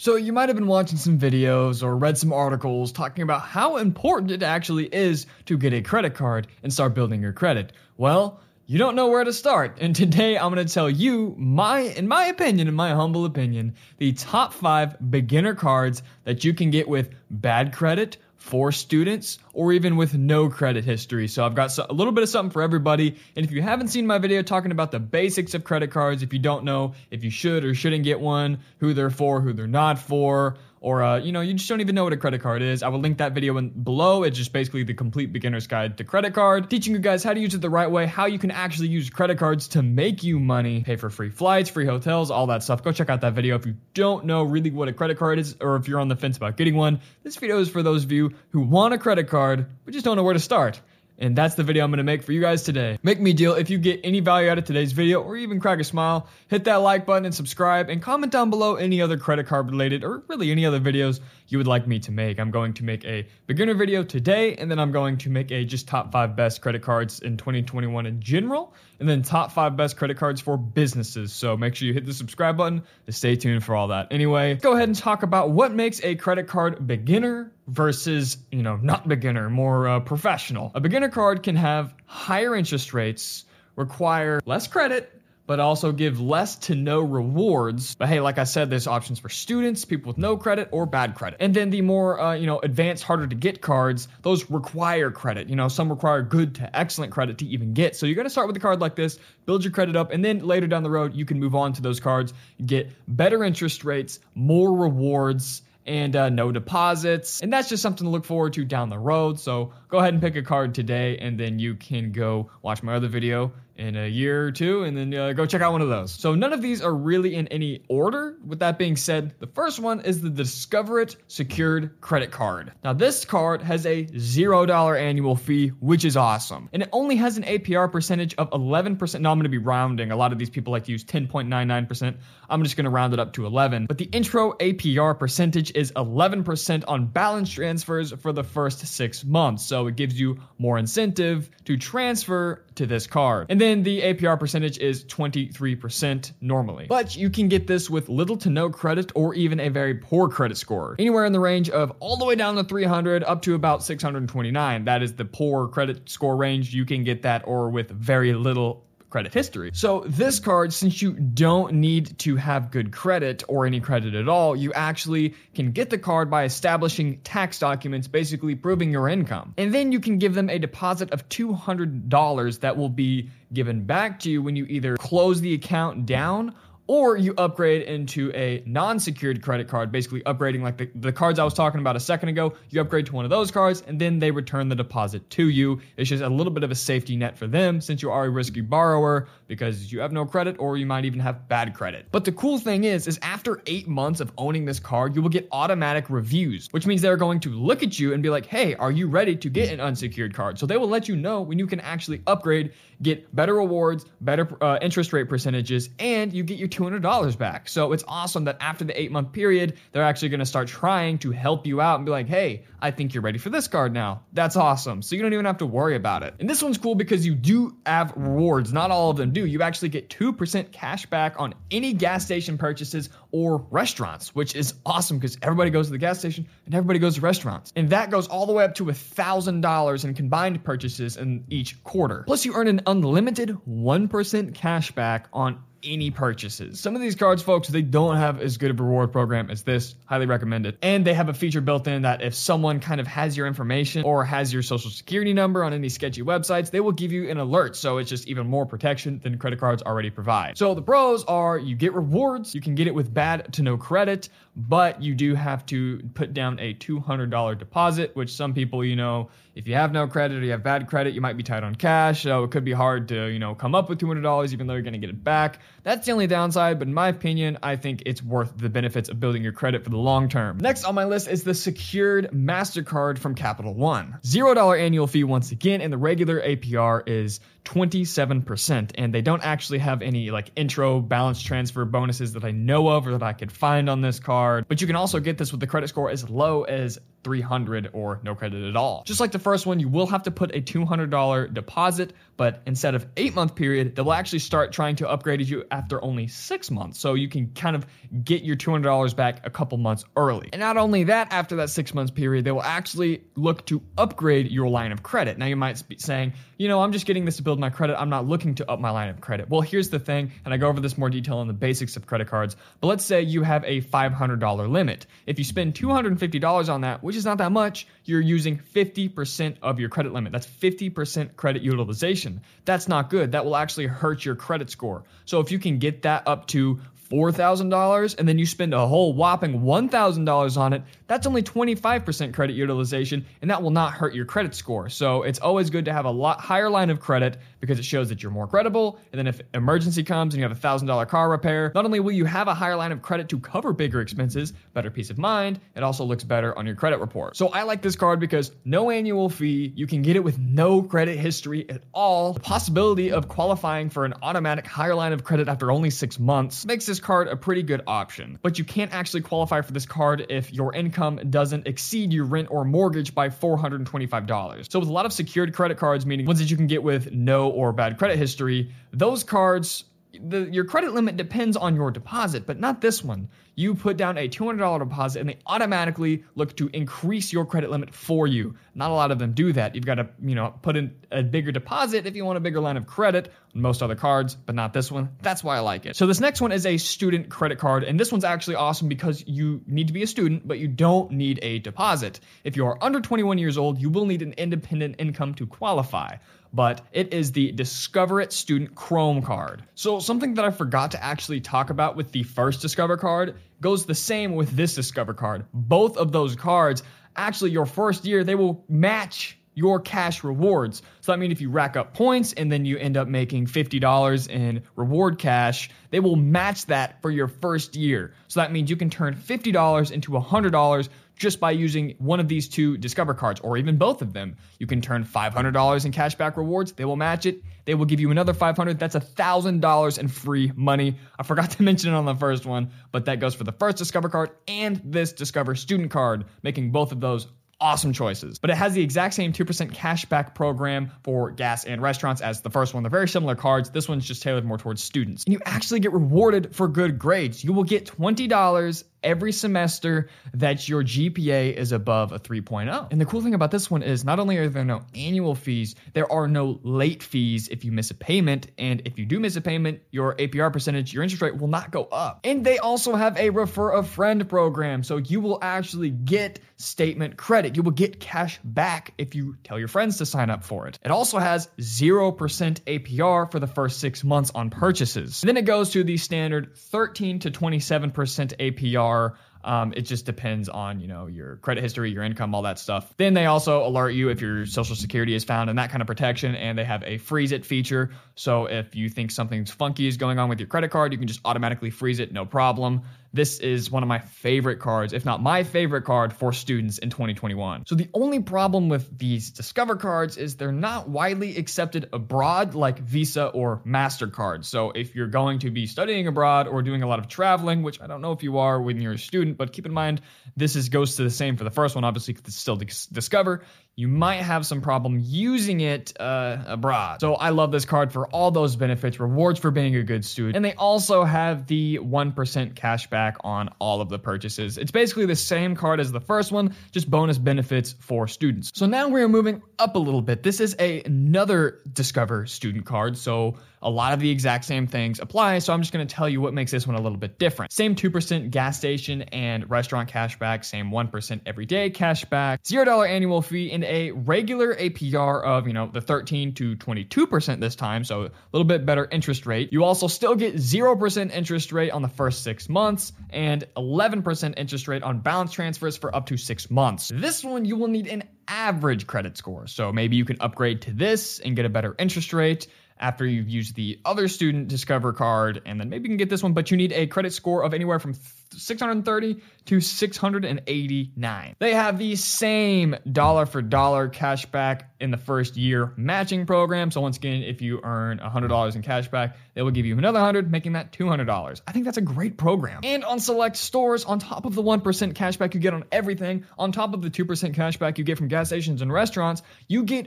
So, you might have been watching some videos or read some articles talking about how important it actually is to get a credit card and start building your credit. Well, you don't know where to start. And today I'm going to tell you my in my opinion, in my humble opinion, the top 5 beginner cards that you can get with bad credit for students or even with no credit history. So I've got a little bit of something for everybody. And if you haven't seen my video talking about the basics of credit cards, if you don't know if you should or shouldn't get one, who they're for, who they're not for, or uh, you know you just don't even know what a credit card is. I will link that video in below. It's just basically the complete beginner's guide to credit card. Teaching you guys how to use it the right way how you can actually use credit cards to make you money. Pay for free flights free hotels all that stuff. Go check out that video if you don't know really what a credit card is or if you're on the fence about getting one. This video is for those of you who want a credit card but just don't know where to start and that's the video I'm going to make for you guys today. Make me deal if you get any value out of today's video or even crack a smile, hit that like button and subscribe and comment down below any other credit card related or really any other videos you would like me to make. I'm going to make a beginner video today and then I'm going to make a just top 5 best credit cards in 2021 in general and then top 5 best credit cards for businesses. So make sure you hit the subscribe button to stay tuned for all that. Anyway, go ahead and talk about what makes a credit card beginner versus, you know, not beginner, more uh, professional. A beginner card can have higher interest rates, require less credit, but also give less to no rewards. But hey, like I said, there's options for students, people with no credit or bad credit. And then the more, uh, you know, advanced, harder to get cards, those require credit. You know, some require good to excellent credit to even get. So you're going to start with a card like this, build your credit up, and then later down the road, you can move on to those cards, get better interest rates, more rewards, and uh, no deposits. And that's just something to look forward to down the road. So go ahead and pick a card today, and then you can go watch my other video in a year or two, and then uh, go check out one of those. So none of these are really in any order. With that being said, the first one is the Discover It Secured Credit Card. Now this card has a $0 annual fee, which is awesome. And it only has an APR percentage of 11%. Now I'm gonna be rounding. A lot of these people like to use 10.99%. I'm just gonna round it up to 11. But the intro APR percentage is 11% on balance transfers for the first six months. So it gives you more incentive to transfer to this card. And then the APR percentage is 23% normally. But you can get this with little to no credit or even a very poor credit score. Anywhere in the range of all the way down to 300 up to about 629. That is the poor credit score range. You can get that or with very little credit history. So this card, since you don't need to have good credit or any credit at all, you actually can get the card by establishing tax documents, basically proving your income. And then you can give them a deposit of $200 that will be given back to you when you either close the account down or you upgrade into a non-secured credit card, basically upgrading like the, the cards I was talking about a second ago. You upgrade to one of those cards, and then they return the deposit to you. It's just a little bit of a safety net for them since you are a risky borrower because you have no credit or you might even have bad credit. But the cool thing is, is after eight months of owning this card, you will get automatic reviews, which means they're going to look at you and be like, hey, are you ready to get an unsecured card? So they will let you know when you can actually upgrade, get better rewards, better uh, interest rate percentages, and you get your $200 back. So it's awesome that after the eight month period, they're actually going to start trying to help you out and be like, hey, I think you're ready for this card now. That's awesome. So you don't even have to worry about it. And this one's cool because you do have rewards. Not all of them do. You actually get 2% cash back on any gas station purchases or restaurants, which is awesome because everybody goes to the gas station and everybody goes to restaurants. And that goes all the way up to $1,000 in combined purchases in each quarter. Plus, you earn an unlimited 1% cash back on any purchases. Some of these cards, folks, they don't have as good of a reward program as this. Highly recommend it. And they have a feature built in that if someone kind of has your information or has your social security number on any sketchy websites, they will give you an alert. So it's just even more protection than credit cards already provide. So the pros are you get rewards, you can get it with bad to no credit, but you do have to put down a $200 deposit, which some people, you know, if you have no credit or you have bad credit, you might be tight on cash. So it could be hard to, you know, come up with $200 even though you're going to get it back. That's the only downside, but in my opinion, I think it's worth the benefits of building your credit for the long term. Next on my list is the secured MasterCard from Capital One. $0 annual fee once again, and the regular APR is 27%. And they don't actually have any like intro balance transfer bonuses that I know of or that I could find on this card. But you can also get this with the credit score as low as 300 or no credit at all. Just like the first one, you will have to put a $200 deposit, but instead of eight month period, they will actually start trying to upgrade you after only six months. So you can kind of get your $200 back a couple months early. And not only that, after that six months period, they will actually look to upgrade your line of credit. Now you might be saying, you know, I'm just getting this to build my credit. I'm not looking to up my line of credit. Well, here's the thing, and I go over this more detail in the basics of credit cards, but let's say you have a $500 limit. If you spend $250 on that, which is not that much, you're using 50% of your credit limit. That's 50% credit utilization. That's not good. That will actually hurt your credit score. So if you can get that up to $4,000 and then you spend a whole whopping $1,000 on it, that's only 25% credit utilization and that will not hurt your credit score. So it's always good to have a lot higher line of credit because it shows that you're more credible. And then if emergency comes and you have a $1,000 car repair, not only will you have a higher line of credit to cover bigger expenses, better peace of mind, it also looks better on your credit report. So I like this card because no annual fee, you can get it with no credit history at all. The possibility of qualifying for an automatic higher line of credit after only six months makes this card a pretty good option. But you can't actually qualify for this card if your income doesn't exceed your rent or mortgage by $425. So with a lot of secured credit cards, meaning ones that you can get with no or bad credit history, those cards the, your credit limit depends on your deposit, but not this one. You put down a $200 deposit and they automatically look to increase your credit limit for you. Not a lot of them do that. You've got to, you know, put in a bigger deposit if you want a bigger line of credit on most other cards, but not this one. That's why I like it. So this next one is a student credit card, and this one's actually awesome because you need to be a student, but you don't need a deposit. If you are under 21 years old, you will need an independent income to qualify but it is the Discover It Student Chrome card. So, something that I forgot to actually talk about with the first Discover card goes the same with this Discover card. Both of those cards, actually, your first year, they will match your cash rewards. So that means if you rack up points and then you end up making $50 in reward cash, they will match that for your first year. So that means you can turn $50 into $100 just by using one of these two Discover cards, or even both of them. You can turn $500 in cashback rewards. They will match it. They will give you another $500. That's $1,000 in free money. I forgot to mention it on the first one, but that goes for the first Discover card and this Discover student card, making both of those awesome choices. But it has the exact same 2% cashback program for gas and restaurants as the first one. They're very similar cards. This one's just tailored more towards students. And you actually get rewarded for good grades. You will get $20 every semester that your GPA is above a 3.0. And the cool thing about this one is not only are there no annual fees, there are no late fees if you miss a payment. And if you do miss a payment, your APR percentage, your interest rate will not go up. And they also have a refer a friend program. So you will actually get statement credit. You will get cash back if you tell your friends to sign up for it. It also has 0% APR for the first six months on purchases. And then it goes to the standard 13 to 27% APR are um, it just depends on you know your credit history, your income, all that stuff. Then they also alert you if your social security is found and that kind of protection. And they have a freeze it feature. So if you think something's funky is going on with your credit card, you can just automatically freeze it, no problem. This is one of my favorite cards, if not my favorite card for students in 2021. So the only problem with these Discover cards is they're not widely accepted abroad like Visa or MasterCard. So if you're going to be studying abroad or doing a lot of traveling, which I don't know if you are when you're a student, but keep in mind this is goes to the same for the first one, obviously because it's still Discover you might have some problem using it uh, abroad. So I love this card for all those benefits, rewards for being a good student, and they also have the 1% cashback on all of the purchases. It's basically the same card as the first one, just bonus benefits for students. So now we're moving up a little bit. This is a, another Discover student card, so a lot of the exact same things apply. So I'm just going to tell you what makes this one a little bit different. Same 2% gas station and restaurant cashback, same 1% everyday cashback, $0 annual fee, and a regular APR of, you know, the 13 to 22% this time, so a little bit better interest rate. You also still get 0% interest rate on the first six months and 11% interest rate on balance transfers for up to six months. This one, you will need an average credit score. So maybe you can upgrade to this and get a better interest rate after you've used the other student Discover card, and then maybe you can get this one, but you need a credit score of anywhere from 630 to 689. They have the same dollar for dollar cash back in the first year matching program. So once again, if you earn $100 in cash back, they will give you another 100, making that $200. I think that's a great program. And on select stores, on top of the 1% cash back you get on everything, on top of the 2% cash back you get from gas stations and restaurants, you get